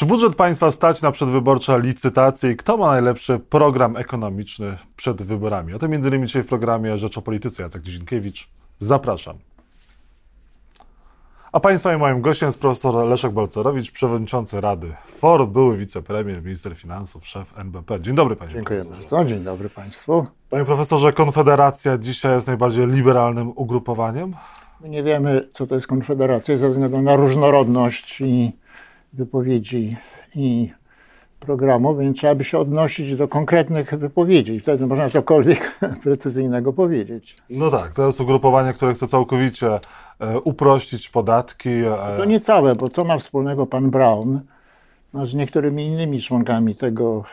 Czy budżet państwa stać na przedwyborcze licytacje i kto ma najlepszy program ekonomiczny przed wyborami? O tym między innymi dzisiaj w programie Rzecz o Polityce. Jacek Dzienkiewicz. Zapraszam. A Państwa i moim gościem jest profesor Leszek Balcerowicz, przewodniczący Rady FOR, były wicepremier, minister finansów, szef NBP. Dzień dobry Panie Dziękuję profesorze. bardzo. Dzień dobry Państwu. Panie profesorze, Konfederacja dzisiaj jest najbardziej liberalnym ugrupowaniem? My nie wiemy, co to jest Konfederacja ze względu na różnorodność i wypowiedzi i programu, więc trzeba by się odnosić do konkretnych wypowiedzi. Wtedy można cokolwiek precyzyjnego powiedzieć. No tak, to jest ugrupowanie, które chce całkowicie e, uprościć podatki. E, To nie całe, bo co ma wspólnego pan Brown no, z niektórymi innymi członkami tego,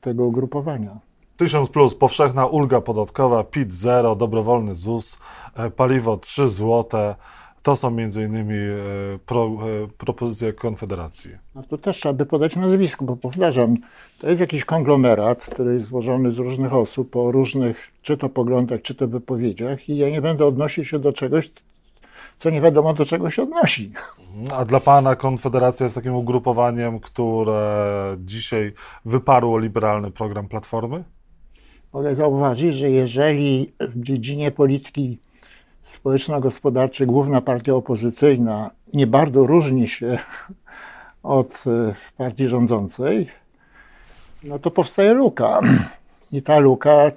tego ugrupowania? 1000 plus, powszechna ulga podatkowa, PIT 0, dobrowolny ZUS, e, paliwo 3 zł. To są między innymi e, pro, e, propozycje Konfederacji. No to też trzeba by podać nazwisko, bo powtarzam, to jest jakiś konglomerat, który jest złożony z różnych osób o różnych, czy to poglądach, czy to wypowiedziach i ja nie będę odnosił się do czegoś, co nie wiadomo do czego się odnosi. A dla Pana Konfederacja jest takim ugrupowaniem, które dzisiaj wyparło liberalny program Platformy? Mogę zauważyć, że jeżeli w dziedzinie polityki społeczno-gospodarczej główna partia opozycyjna nie bardzo różni się od e, partii rządzącej, no to powstaje luka. I ta luka y,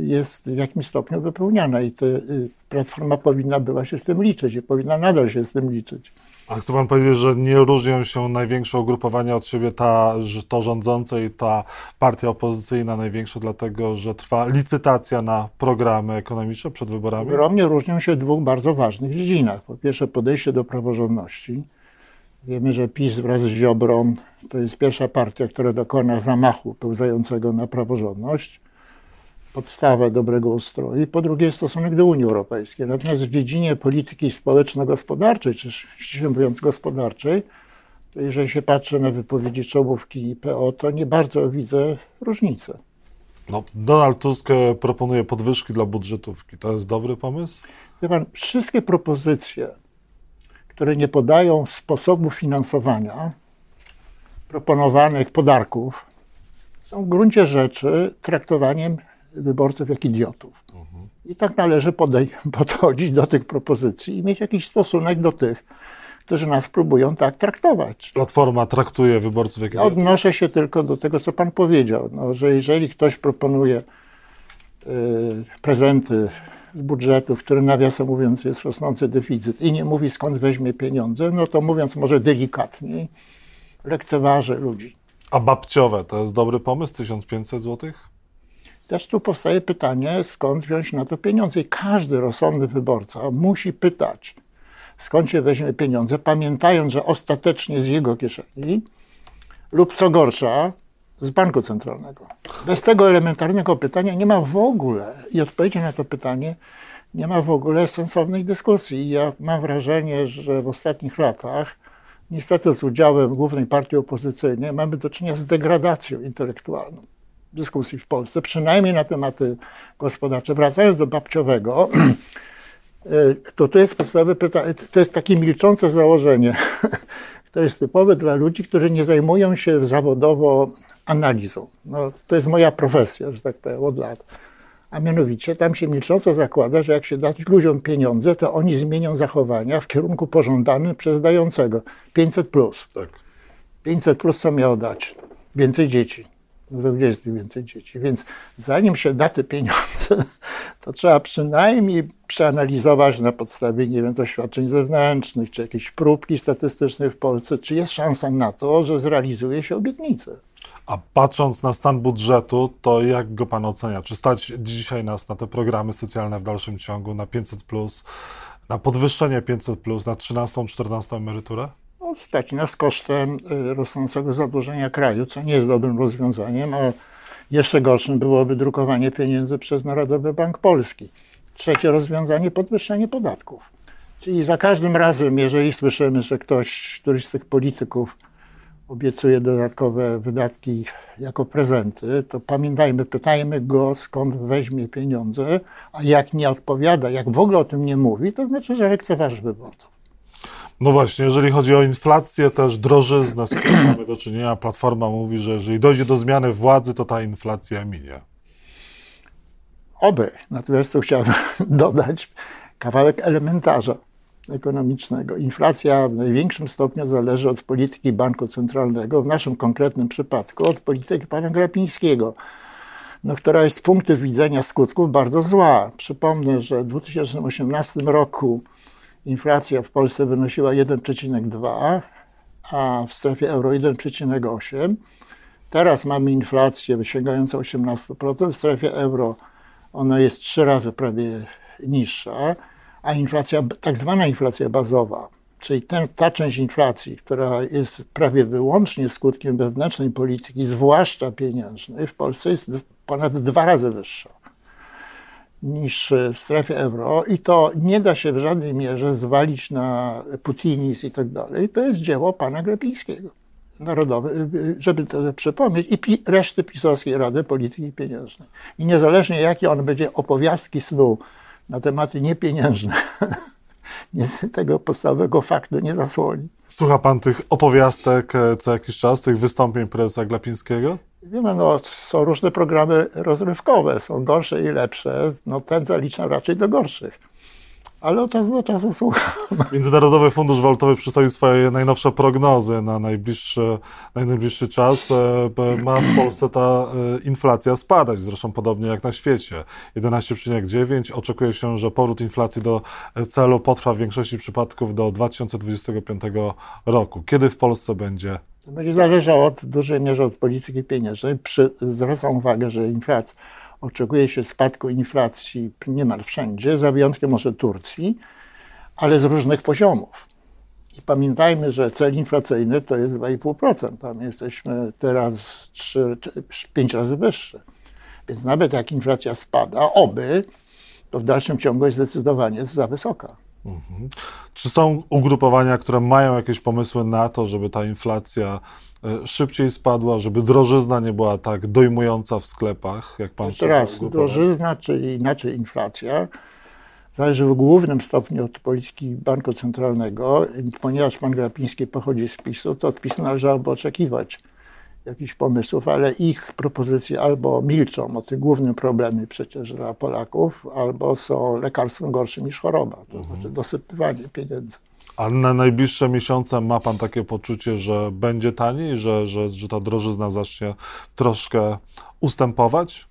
jest w jakimś stopniu wypełniana i te, y, Platforma powinna była się z tym liczyć i powinna nadal się z tym liczyć. A chce Pan powiedzieć, że nie różnią się największe ugrupowania od siebie, ta, to rządzące i ta partia opozycyjna największa, dlatego że trwa licytacja na programy ekonomiczne przed wyborami? Ogromnie różnią się w dwóch bardzo ważnych dziedzinach. Po pierwsze podejście do praworządności. Wiemy, że PiS wraz z Ziobrą to jest pierwsza partia, która dokona zamachu pełzającego na praworządność, podstawę dobrego ustroju. I po drugie stosunek do Unii Europejskiej. Natomiast w dziedzinie polityki społeczno-gospodarczej, czy ściśle mówiąc gospodarczej, to jeżeli się patrzy na wypowiedzi czołówki i PO, to nie bardzo widzę różnicy. No, Donald Tusk e, proponuje podwyżki dla budżetówki. To jest dobry pomysł? Wie pan, wszystkie propozycje, które nie podają sposobu finansowania proponowanych podarków, są w gruncie rzeczy traktowaniem wyborców jak idiotów. I tak należy podej- podchodzić do tych propozycji i mieć jakiś stosunek do tych, którzy nas próbują tak traktować. Platforma traktuje wyborców jak Ja idiotów. odnoszę się tylko do tego, co Pan powiedział, no, że jeżeli ktoś proponuje y, prezenty z budżetu, w którym nawiasem mówiąc jest rosnący deficyt i nie mówi skąd weźmie pieniądze, no to mówiąc może delikatniej, lekceważy ludzi. A babciowe to jest dobry pomysł? 1500 zł? Też tu powstaje pytanie, skąd wziąć na to pieniądze. I każdy rozsądny wyborca musi pytać, skąd się weźmie pieniądze, pamiętając, że ostatecznie z jego kieszeni lub co gorsza, z banku centralnego. Bez tego elementarnego pytania nie ma w ogóle i odpowiedzi na to pytanie nie ma w ogóle sensownej dyskusji. I ja mam wrażenie, że w ostatnich latach, niestety z udziałem głównej partii opozycyjnej, mamy do czynienia z degradacją intelektualną dyskusji w Polsce, przynajmniej na tematy gospodarcze. Wracając do babciowego, to to jest podstawowe pytanie, to jest takie milczące założenie, które jest typowe dla ludzi, którzy nie zajmują się zawodowo analizą. No, to jest moja profesja, że tak powiem, od lat. A mianowicie tam się milcząco zakłada, że jak się dać ludziom pieniądze, to oni zmienią zachowania w kierunku pożądanym przez dającego. 500 plus. Tak. 500 plus co miało dać? Więcej dzieci. Gdzie jest więcej dzieci? Więc zanim się da te pieniądze, to trzeba przynajmniej przeanalizować na podstawie, nie wiem, doświadczeń zewnętrznych, czy jakiejś próbki statystycznej w Polsce, czy jest szansa na to, że zrealizuje się obietnicę. A patrząc na stan budżetu, to jak go Pan ocenia? Czy stać dzisiaj nas na te programy socjalne w dalszym ciągu, na 500, na podwyższenie 500, na 13, 14 emeryturę? Stać nas kosztem y, rosnącego zadłużenia kraju, co nie jest dobrym rozwiązaniem, a jeszcze gorszym byłoby drukowanie pieniędzy przez Narodowy Bank Polski. Trzecie rozwiązanie podwyższenie podatków. Czyli za każdym razem, jeżeli słyszymy, że ktoś, któryś z tych polityków obiecuje dodatkowe wydatki jako prezenty, to pamiętajmy, pytajmy go, skąd weźmie pieniądze, a jak nie odpowiada, jak w ogóle o tym nie mówi, to znaczy, że lekceważy wyborców. No właśnie, jeżeli chodzi o inflację, też drożyznę, z którą mamy do czynienia, Platforma mówi, że jeżeli dojdzie do zmiany władzy, to ta inflacja minie. Oby. Natomiast tu chciałbym dodać kawałek elementarza ekonomicznego. Inflacja w największym stopniu zależy od polityki banku centralnego, w naszym konkretnym przypadku od polityki pana Grapińskiego, no, która jest z punktu widzenia skutków bardzo zła. Przypomnę, że w 2018 roku inflacja w Polsce wynosiła 1,2, a w strefie euro 1,8. Teraz mamy inflację sięgającą 18%, w strefie euro ona jest trzy razy prawie niższa, a inflacja, tak zwana inflacja bazowa, czyli ten, ta część inflacji, która jest prawie wyłącznie skutkiem wewnętrznej polityki, zwłaszcza pieniężnej, w Polsce jest ponad dwa razy wyższa niż w strefie euro i to nie da się w żadnej mierze zwalić na Putinis i tak dalej. To jest dzieło pana Grepińskiego, narodowe, żeby to przypomnieć, i pi, reszty pisowskiej Rady Polityki Pieniężnej. I niezależnie jakie on będzie opowiastki snu na tematy niepieniężne, tego podstawowego faktu nie zasłoni. Słucha pan tych opowiastek e, co jakiś czas, tych wystąpień prezesa Glapińskiego? Wiemy, no, są różne programy rozrywkowe, są gorsze i lepsze. No, ten zaliczam raczej do gorszych. Ale od czasu do czasu słucham. Międzynarodowy Fundusz Walutowy przedstawił swoje najnowsze prognozy na najbliższy, na najbliższy czas. E, ma w Polsce ta e, inflacja spadać, zresztą podobnie jak na świecie. 11,9. Oczekuje się, że powrót inflacji do celu potrwa w większości przypadków do 2025 roku. Kiedy w Polsce będzie będzie zależało od, w dużej mierze od polityki pieniężnej. Przy, zwracam uwagę, że inflacja, oczekuje się spadku inflacji niemal wszędzie, za wyjątkiem może Turcji, ale z różnych poziomów. I pamiętajmy, że cel inflacyjny to jest 2,5%. Tam jesteśmy teraz 3, 5 razy wyższy. Więc nawet jak inflacja spada, oby, to w dalszym ciągu jest zdecydowanie za wysoka. Mhm. Czy są ugrupowania, które mają jakieś pomysły na to, żeby ta inflacja e, szybciej spadła, żeby drożyzna nie była tak dojmująca w sklepach, jak pan Jeszcze raz, drożyzna, czyli inaczej inflacja, zależy w głównym stopniu od polityki banku centralnego. Ponieważ pan Grapiński pochodzi z PiSu, to od PiSu należałoby oczekiwać jakichś pomysłów, ale ich propozycje albo milczą o tym głównym problemie przecież dla Polaków, albo są lekarstwem gorszym niż choroba, to mhm. znaczy dosypywanie pieniędzy. A na najbliższe miesiące ma Pan takie poczucie, że będzie taniej, że, że, że ta drożyzna zacznie troszkę ustępować?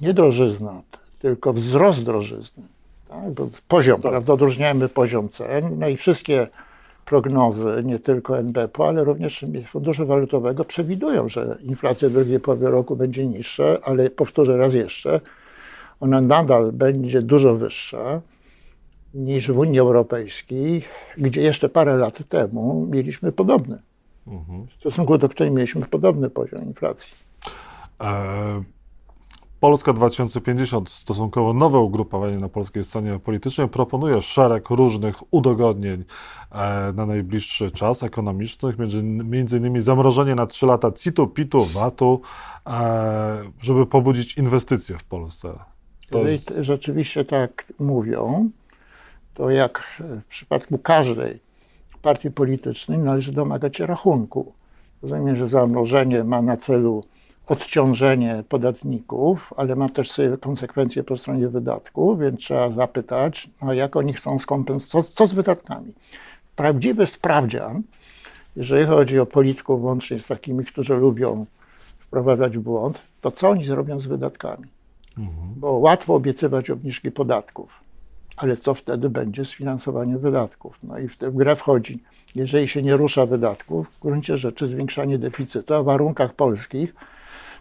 Nie drożyzna, tylko wzrost drożyzny. Tak? Poziom, tak. prawda? Odróżniamy poziom cen, no i wszystkie prognozy nie tylko NBP, ale również Funduszu Walutowego przewidują, że inflacja w drugiej połowie roku będzie niższa, ale powtórzę raz jeszcze, ona nadal będzie dużo wyższa niż w Unii Europejskiej, gdzie jeszcze parę lat temu mieliśmy podobny. Mhm. W stosunku do której mieliśmy podobny poziom inflacji. E Polska 2050, stosunkowo nowe ugrupowanie na polskiej scenie politycznej, proponuje szereg różnych udogodnień e, na najbliższy czas ekonomicznych, między, między innymi zamrożenie na 3 lata CIT-u, PIT-u, VAT-u, e, żeby pobudzić inwestycje w Polsce. To Jeżeli jest... rzeczywiście tak mówią, to jak w przypadku każdej partii politycznej należy domagać się rachunku. Rozumiem, że zamrożenie ma na celu odciążenie podatników, ale ma też swoje konsekwencje po stronie wydatków, więc trzeba zapytać, a jak oni chcą skompensować, co, co z wydatkami. Prawdziwy sprawdzian, jeżeli chodzi o polityków łącznie z takimi, którzy lubią wprowadzać błąd, to co oni zrobią z wydatkami? Mhm. Bo łatwo obiecywać obniżki podatków, ale co wtedy będzie z finansowaniem wydatków? No i w tę grę wchodzi, jeżeli się nie rusza wydatków, w gruncie rzeczy zwiększanie deficytu, a w warunkach polskich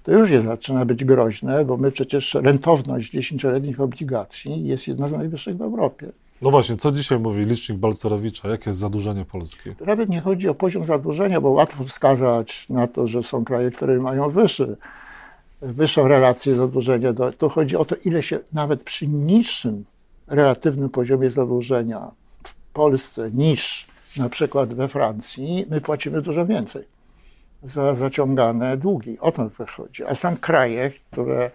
to już jest, zaczyna być groźne, bo my przecież rentowność dziesięcioletnich obligacji jest jedna z najwyższych w Europie. No właśnie, co dzisiaj mówi licznik Balcerowicza? Jakie jest zadłużenie Polski? To nawet nie chodzi o poziom zadłużenia, bo łatwo wskazać na to, że są kraje, które mają wyższy, wyższą relację zadłużenia. To chodzi o to, ile się nawet przy niższym relatywnym poziomie zadłużenia w Polsce niż na przykład we Francji, my płacimy dużo więcej za zaciągane długi. O to wychodzi. A są kraje, które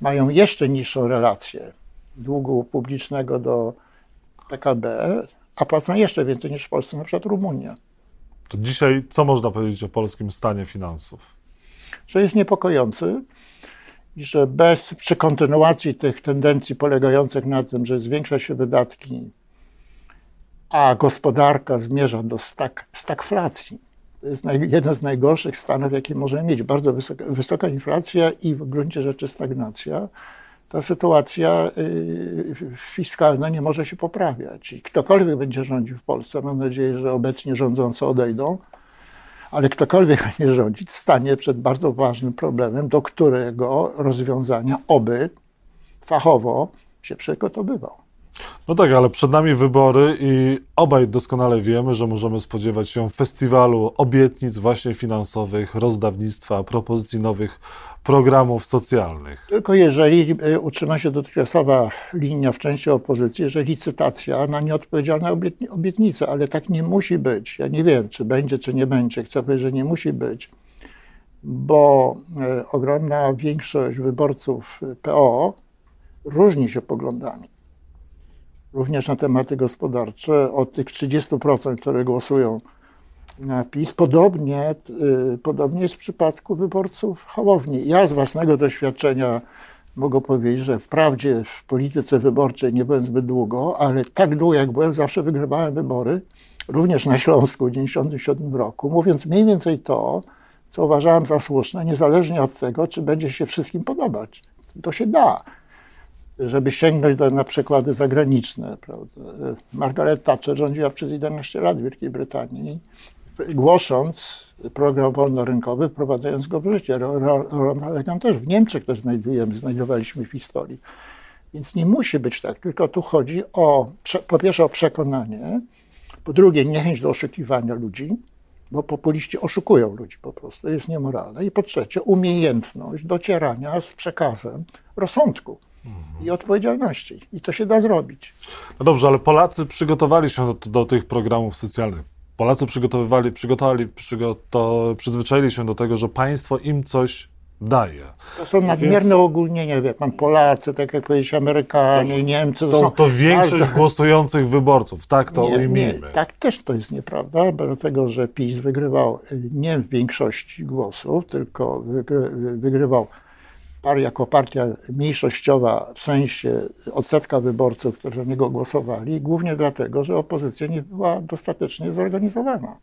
mają jeszcze niższą relację długu publicznego do PKB, a płacą jeszcze więcej niż w Polsce, na przykład Rumunia. To dzisiaj co można powiedzieć o polskim stanie finansów? Że jest niepokojący i że bez, przy kontynuacji tych tendencji polegających na tym, że zwiększa się wydatki, a gospodarka zmierza do stag, stagflacji, to jest jeden z najgorszych stanów, jakie możemy mieć. Bardzo wysoka, wysoka inflacja i w gruncie rzeczy stagnacja. Ta sytuacja y, fiskalna nie może się poprawiać. I ktokolwiek będzie rządził w Polsce, mam nadzieję, że obecnie rządzący odejdą, ale ktokolwiek będzie rządzić, stanie przed bardzo ważnym problemem, do którego rozwiązania oby fachowo się przygotowywał. No tak, ale przed nami wybory i obaj doskonale wiemy, że możemy spodziewać się festiwalu obietnic właśnie finansowych, rozdawnictwa, propozycji nowych programów socjalnych. Tylko jeżeli y, utrzyma się dotychczasowa linia w części opozycji, że licytacja na nieodpowiedzialne obietnice, ale tak nie musi być. Ja nie wiem, czy będzie, czy nie będzie. Chcę powiedzieć, że nie musi być, bo y, ogromna większość wyborców PO różni się poglądami również na tematy gospodarcze, od tych 30%, które głosują na PiS. Podobnie, y, podobnie jest w przypadku wyborców Hołowni. Ja z własnego doświadczenia mogę powiedzieć, że wprawdzie w polityce wyborczej nie byłem zbyt długo, ale tak długo jak byłem, zawsze wygrywałem wybory, również na Śląsku w 1997 roku, mówiąc mniej więcej to, co uważałem za słuszne, niezależnie od tego, czy będzie się wszystkim podobać. To się da żeby sięgnąć na przykłady zagraniczne. Prawda? Margaret Thatcher rządziła przez 11 lat w Wielkiej Brytanii, głosząc program wolnorynkowy, wprowadzając go w życie. Ronald Reagan też w Niemczech też znajdujemy, znajdowaliśmy w historii. Więc nie musi być tak, tylko tu chodzi o, po pierwsze o przekonanie, po drugie niechęć do oszukiwania ludzi, bo populiści oszukują ludzi po prostu, jest niemoralne. I po trzecie umiejętność docierania z przekazem rozsądku i odpowiedzialności. I to się da zrobić. No dobrze, ale Polacy przygotowali się do, do tych programów socjalnych. Polacy przygotowywali, przygotowali, przygoto, przyzwyczaili się do tego, że państwo im coś daje. To są nadmierne Więc... ogólnienia, wie pan, Polacy, tak jak powiedzieć Amerykanie, to, Niemcy. To, to, są... to większość głosujących wyborców, tak to nie, ujmijmy. Nie, tak też to jest nieprawda, dlatego że PiS wygrywał nie w większości głosów, tylko wygrywał par jako partia mniejszościowa w sensie odsetka wyborców, którzy na niego głosowali, głównie dlatego, że opozycja nie była dostatecznie zorganizowana.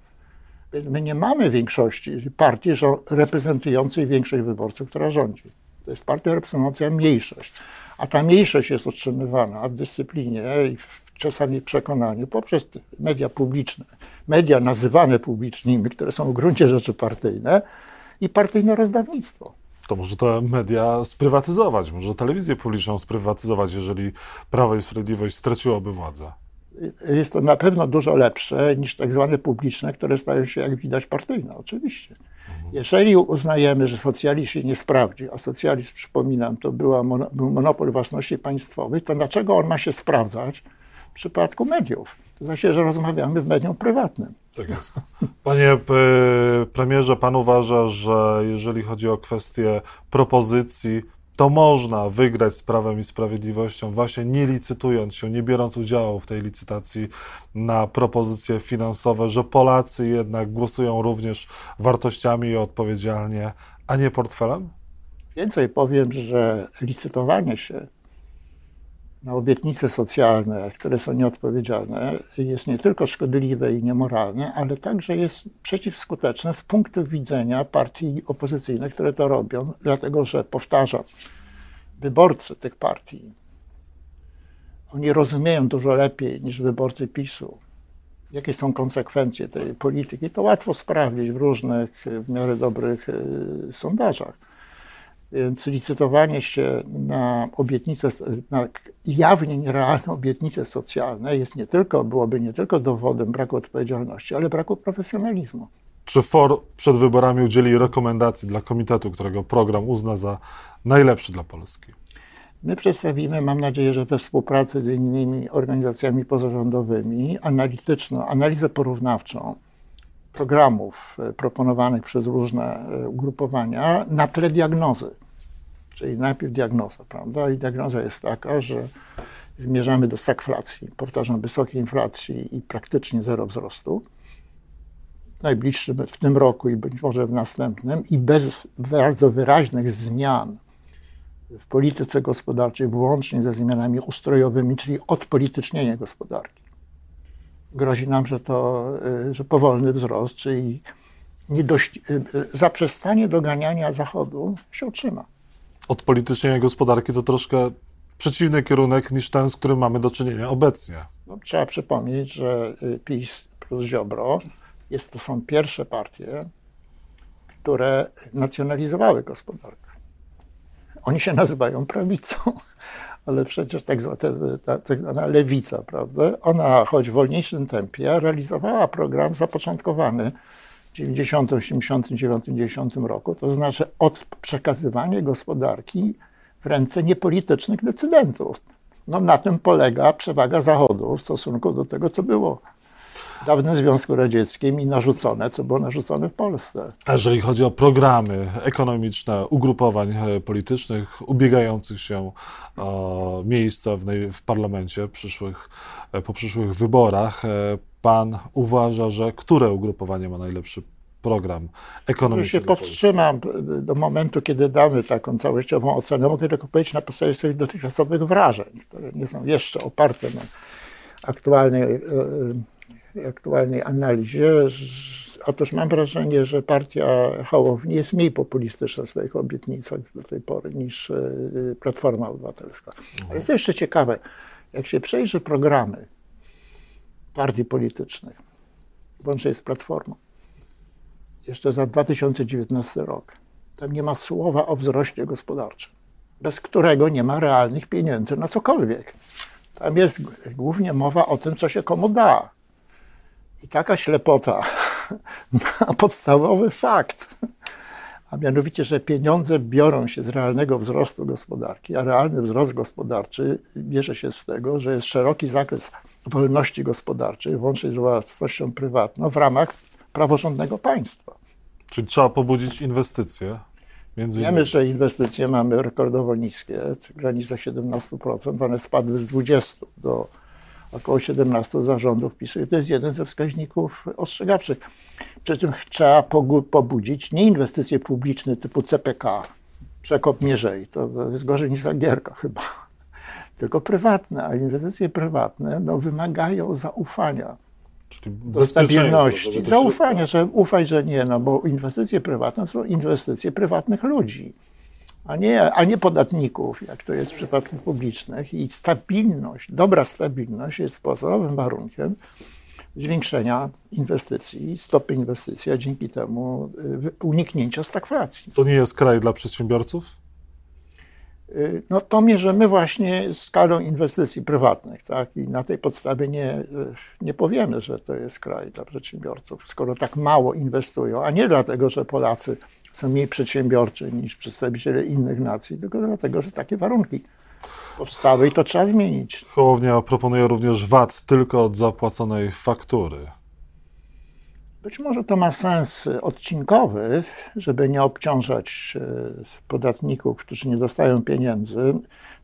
My nie mamy większości partii reprezentującej większość wyborców, która rządzi. To jest partia reprezentująca mniejszość. A ta mniejszość jest utrzymywana w dyscyplinie i w czasami przekonaniu poprzez media publiczne, media nazywane publicznymi, które są w gruncie rzeczy partyjne i partyjne rozdawnictwo to może te media sprywatyzować, może telewizję publiczną sprywatyzować, jeżeli Prawo i Sprawiedliwość straciłoby władzę. Jest to na pewno dużo lepsze niż tak zwane publiczne, które stają się, jak widać, partyjne, oczywiście. Mhm. Jeżeli uznajemy, że socjalizm się nie sprawdzi, a socjalizm, przypominam, to była, był monopol własności państwowej, to dlaczego on ma się sprawdzać w przypadku mediów? To znaczy, że rozmawiamy w medium prywatnym. Tak jest. Panie e, premierze, pan uważa, że jeżeli chodzi o kwestię propozycji, to można wygrać z Prawem i Sprawiedliwością, właśnie nie licytując się, nie biorąc udziału w tej licytacji na propozycje finansowe, że Polacy jednak głosują również wartościami i odpowiedzialnie, a nie portfelem? Więcej powiem, że licytowanie się na obietnice socjalne, które są nieodpowiedzialne, jest nie tylko szkodliwe i niemoralne, ale także jest przeciwskuteczne z punktu widzenia partii opozycyjnych, które to robią, dlatego że, powtarzam, wyborcy tych partii, oni rozumieją dużo lepiej niż wyborcy PiSu, jakie są konsekwencje tej polityki. To łatwo sprawdzić w różnych, w miarę dobrych y, sondażach. Więc licytowanie się na obietnice, na jawnie nierealne obietnice socjalne jest nie tylko, byłoby nie tylko dowodem braku odpowiedzialności, ale braku profesjonalizmu. Czy FOR przed wyborami udzieli rekomendacji dla komitetu, którego program uzna za najlepszy dla Polski? My przedstawimy, mam nadzieję, że we współpracy z innymi organizacjami pozarządowymi, analityczną, analizę porównawczą programów e, proponowanych przez różne e, ugrupowania na tle diagnozy. Czyli najpierw diagnoza, prawda? I diagnoza jest taka, że zmierzamy do stagflacji, powtarzam, wysokiej inflacji i praktycznie zero wzrostu w najbliższym, w tym roku i być może w następnym i bez bardzo wyraźnych zmian w polityce gospodarczej, włącznie ze zmianami ustrojowymi, czyli odpolitycznienie gospodarki. Grozi nam, że to y, że powolny wzrost, czyli niedość, y, y, zaprzestanie doganiania Zachodu się utrzyma. Odpolitycznienie gospodarki to troszkę przeciwny kierunek niż ten, z którym mamy do czynienia obecnie. No, trzeba przypomnieć, że PiS plus Ziobro jest, to są pierwsze partie, które nacjonalizowały gospodarkę. Oni się nazywają prawicą, ale przecież tak zwana, lewica, prawda? Ona, choć w wolniejszym tempie, realizowała program zapoczątkowany 90, 89, 90 roku, to znaczy od przekazywania gospodarki w ręce niepolitycznych decydentów. No, na tym polega przewaga Zachodu w stosunku do tego, co było dawnym Związku Radzieckim i narzucone, co było narzucone w Polsce. A jeżeli chodzi o programy ekonomiczne ugrupowań e, politycznych ubiegających się o miejsca w, w parlamencie przyszłych, e, po przyszłych wyborach, e, pan uważa, że które ugrupowanie ma najlepszy program ekonomiczny? Ja się powstrzymam do momentu, kiedy damy taką całościową ocenę. Mogę tylko powiedzieć na podstawie swoich dotychczasowych wrażeń, które nie są jeszcze oparte na aktualnej aktualnej analizie. Otóż mam wrażenie, że partia Hołowni jest mniej populistyczna w swoich obietnicach do tej pory niż e, Platforma Obywatelska. Ale jest jeszcze ciekawe, jak się przejrzy programy partii politycznych, włącznie z Platformą, jeszcze za 2019 rok, tam nie ma słowa o wzroście gospodarczym, bez którego nie ma realnych pieniędzy na cokolwiek. Tam jest głównie mowa o tym, co się komu da. I taka ślepota na podstawowy fakt, a mianowicie, że pieniądze biorą się z realnego wzrostu gospodarki, a realny wzrost gospodarczy bierze się z tego, że jest szeroki zakres wolności gospodarczej, włącznie z własnością prywatną, w ramach praworządnego państwa. Czyli trzeba pobudzić inwestycje. Między Wiemy, że inwestycje mamy rekordowo niskie, w granicach 17%, one spadły z 20 do około 17 zarządów PiSu i to jest jeden ze wskaźników ostrzegawczych. Przy czym trzeba pobudzić nie inwestycje publiczne typu CPK, przekop Mierzei, to jest gorzej niż Zagierka chyba, tylko prywatne, a inwestycje prywatne no, wymagają zaufania. Czyli do stabilności. Zaufania, że ufaj, że nie, no bo inwestycje prywatne są inwestycje prywatnych ludzi a nie, a nie podatników, jak to jest w przypadku publicznych. I stabilność, dobra stabilność jest podstawowym warunkiem zwiększenia inwestycji, stopy inwestycji, a dzięki temu y, uniknięcia stagflacji. To nie jest kraj dla przedsiębiorców? Y, no to mierzymy właśnie skalą inwestycji prywatnych, tak? I na tej podstawie nie, y, nie powiemy, że to jest kraj dla przedsiębiorców, skoro tak mało inwestują, a nie dlatego, że Polacy są mniej przedsiębiorczy niż przedstawiciele innych nacji, tylko dlatego, że takie warunki powstały i to trzeba zmienić. Hołownia proponuje również VAT tylko od zapłaconej faktury. Być może to ma sens odcinkowy, żeby nie obciążać e, podatników, którzy nie dostają pieniędzy.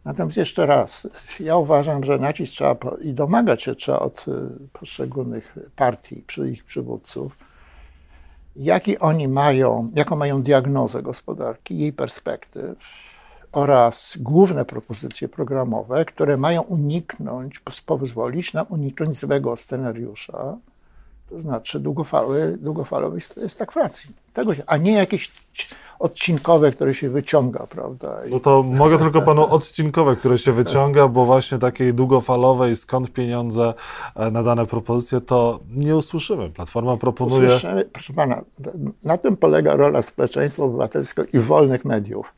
Natomiast jeszcze raz, ja uważam, że nacisk trzeba i domagać się trzeba od e, poszczególnych partii, przy ich przywódców, jaki oni mają, jaką mają diagnozę gospodarki, jej perspektyw oraz główne propozycje programowe, które mają uniknąć, pozwolić nam uniknąć złego scenariusza, to znaczy długofalowej, długofalowej stagflacji. Tego się, a nie jakieś odcinkowe, które się wyciąga, prawda? No to mogę tylko panu odcinkowe, które się wyciąga, bo właśnie takiej długofalowej, skąd pieniądze e, na dane propozycje, to nie usłyszymy. Platforma proponuje... Usłyszymy, proszę pana, na tym polega rola społeczeństwa obywatelskiego i wolnych mediów,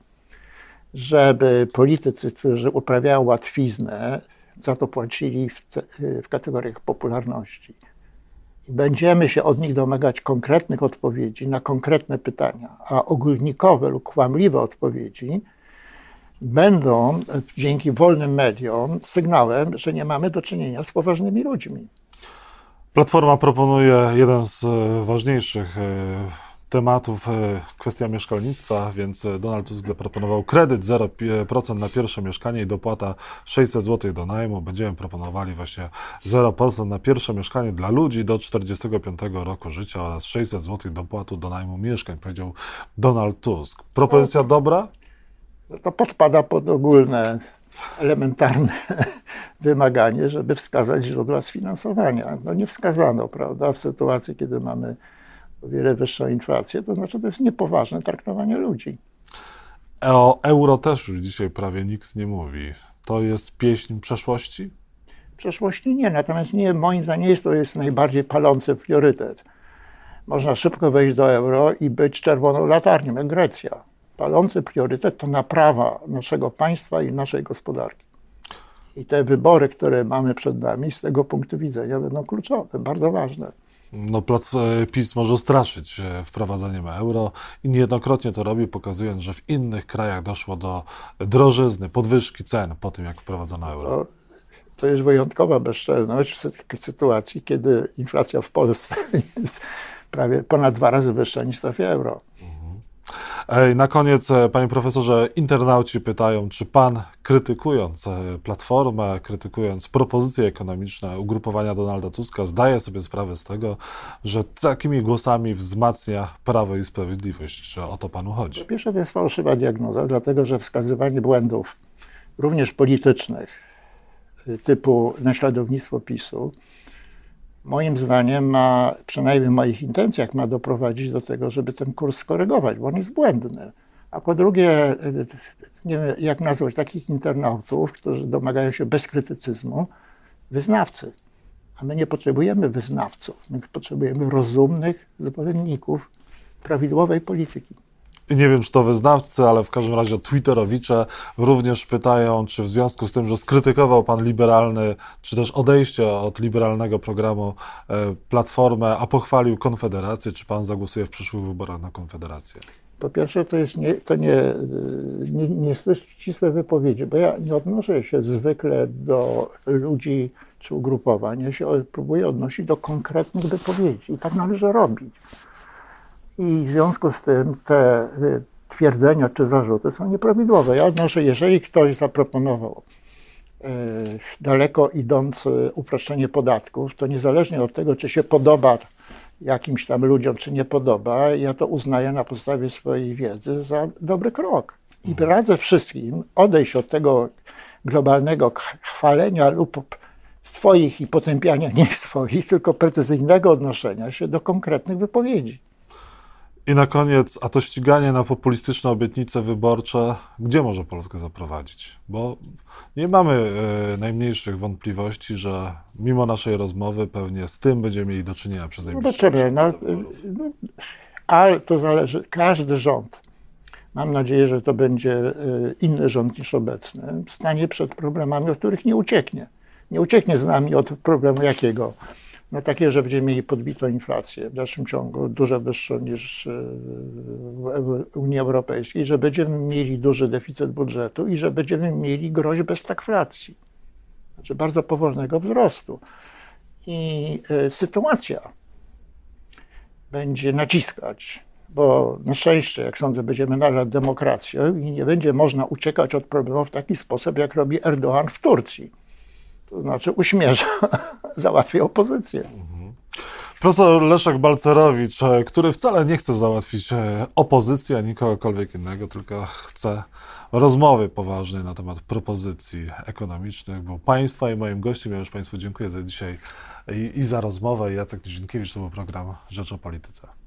żeby politycy, którzy uprawiają łatwiznę, za to płacili w, w kategoriach popularności Będziemy się od nich domagać konkretnych odpowiedzi na konkretne pytania, a ogólnikowe lub kłamliwe odpowiedzi będą dzięki wolnym mediom sygnałem, że nie mamy do czynienia z poważnymi ludźmi. Platforma proponuje jeden z ważniejszych e, tematów e, kwestia mieszkalnictwa, więc e, Donald Tusk zaproponował kredyt 0% na pierwsze mieszkanie i dopłata 600 zł do najmu. Będziemy proponowali właśnie 0% na pierwsze mieszkanie dla ludzi do 45 roku życia oraz 600 zł dopłatu do najmu mieszkań, powiedział Donald Tusk. Propozycja dobra? To podpada pod ogólne, elementarne wymaganie, żeby wskazać źródła sfinansowania. No nie wskazano, prawda, w sytuacji, kiedy mamy o wiele wyższą inflację, to znaczy to jest niepoważne traktowanie ludzi. O euro też już dzisiaj prawie nikt nie mówi. To jest pieśń przeszłości? Przeszłości nie, natomiast nie, moim zdaniem nie jest to jest najbardziej palący priorytet. Można szybko wejść do euro i być czerwoną latarnią, jak Grecja. Palący priorytet to naprawa naszego państwa i naszej gospodarki. I te wybory, które mamy przed nami, z tego punktu widzenia będą kluczowe, bardzo ważne. No, PiS może straszyć e, wprowadzaniem euro i niejednokrotnie to robi, pokazując, że w innych krajach doszło do drożyzny, podwyżki cen po tym, jak wprowadzono euro. To, to jest wyjątkowa bezczelność w sytuacji, kiedy inflacja w Polsce jest prawie ponad dwa razy wyższa niż strefie euro. Na koniec, e, panie profesorze, internauci pytają, czy pan krytykując e, Platformę, krytykując propozycje ekonomiczne ugrupowania Donalda Tuska, zdaje sobie sprawę z tego, że takimi głosami wzmacnia Prawo i Sprawiedliwość? Czy o to panu chodzi? Po pierwsze, to jest fałszywa diagnoza, dlatego że wskazywanie błędów, również politycznych, typu naśladownictwo PiSu, moim zdaniem ma, przynajmniej w moich intencjach, ma doprowadzić do tego, żeby ten kurs skorygować, bo on jest błędny. A po drugie, nie wiem jak nazwać takich internautów, którzy domagają się bezkrytycyzmu, wyznawcy. A my nie potrzebujemy wyznawców, my potrzebujemy rozumnych zwolenników prawidłowej polityki. Nie wiem, czy to wyznawcy, ale w każdym razie Twitterowicze również pytają, czy w związku z tym, że skrytykował pan liberalny, czy też odejście od liberalnego programu e, Platformę, a pochwalił Konfederację, czy pan zagłosuje w przyszłych wyborach na Konfederację? Po pierwsze, to, jest nie, to nie, nie, nie ścisłe wypowiedzi, bo ja nie odnoszę się zwykle do ludzi czy ugrupowań. Ja się próbuję odnosić do konkretnych wypowiedzi i tak należy robić. I w związku z tym te y, twierdzenia czy zarzuty są nieprawidłowe. Ja odnoszę, jeżeli ktoś zaproponował y, daleko idące uproszczenie podatków, to niezależnie od tego, czy się podoba jakimś tam ludziom, czy nie podoba, ja to uznaję na podstawie swojej wiedzy za dobry krok. I mhm. radzę wszystkim odejść od tego globalnego chwalenia lub swoich i potępiania nie swoich, tylko precyzyjnego odnoszenia się do konkretnych wypowiedzi. I na koniec, a to ściganie na populistyczne obietnice wyborcze, gdzie może Polskę zaprowadzić? Bo nie mamy e, najmniejszych wątpliwości, że mimo naszej rozmowy pewnie z tym będziemy mieli do czynienia przez najbliższe no, no, no, Ale to zależy, każdy rząd, mam nadzieję, że to będzie e, inny rząd niż obecny, stanie przed problemami, od których nie ucieknie. Nie ucieknie z nami od problemu jakiego? No takie, że będziemy mieli podbitą inflację w dalszym ciągu, dużo wyższą niż e, w Unii Europejskiej, że będziemy mieli duży deficyt budżetu i że będziemy mieli groźbę stagflacji, znaczy bardzo powolnego wzrostu. I e, sytuacja będzie naciskać, bo na szczęście, jak sądzę, będziemy nadal demokracją i nie będzie można uciekać od problemów w taki sposób, jak robi Erdogan w Turcji to znaczy uśmierza, załatwia opozycję. Profesor Leszek Balcerowicz, e, który wcale nie chce załatwić e, opozycji ani kogokolwiek innego, tylko chce rozmowy poważnej na temat propozycji ekonomicznych, był Państwa i moim gościem. Ja już Państwu dziękuję za dzisiaj i, i za rozmowę. Jacek Nizinkiewicz, to był program Rzecz o Polityce.